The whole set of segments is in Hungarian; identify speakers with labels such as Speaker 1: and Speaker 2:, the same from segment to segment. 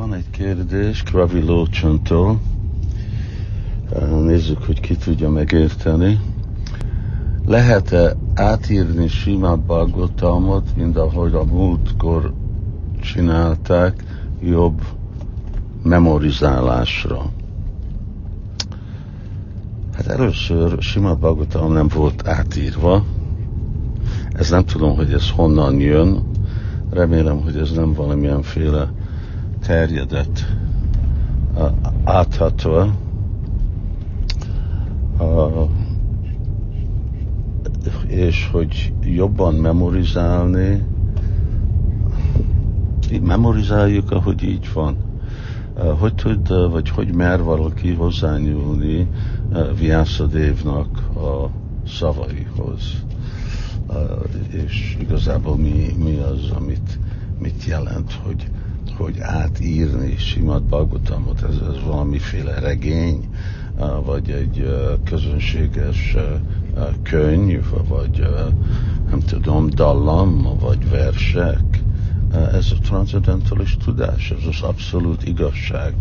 Speaker 1: Van egy kérdés Kravi Lócsontól. Nézzük, hogy ki tudja megérteni. Lehet-e átírni sima Bhagavatamot, mint ahogy a múltkor csinálták, jobb memorizálásra? Hát először sima Bhagavatam nem volt átírva. Ez nem tudom, hogy ez honnan jön. Remélem, hogy ez nem valamilyenféle terjedett áthatva. És hogy jobban memorizálni, memorizáljuk, ahogy így van. Hogy tud, vagy hogy mer valaki hozzányúlni Vyászadévnak a szavaihoz? És igazából mi, mi az, amit mit jelent, hogy hogy átírni Simad Bhagavatamot, ez, ez valamiféle regény, vagy egy közönséges könyv, vagy nem tudom, dallam, vagy versek. Ez a transzendentális tudás, ez az abszolút igazság.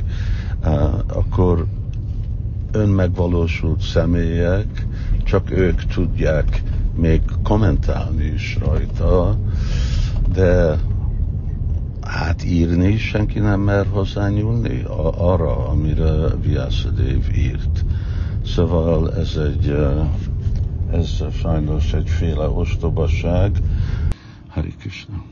Speaker 1: Akkor önmegvalósult személyek, csak ők tudják még kommentálni is rajta, de átírni, senki nem mer hozzányúlni arra, amire Vyászadév írt. Szóval ez egy, ez sajnos egyféle ostobaság. Hari Krishna.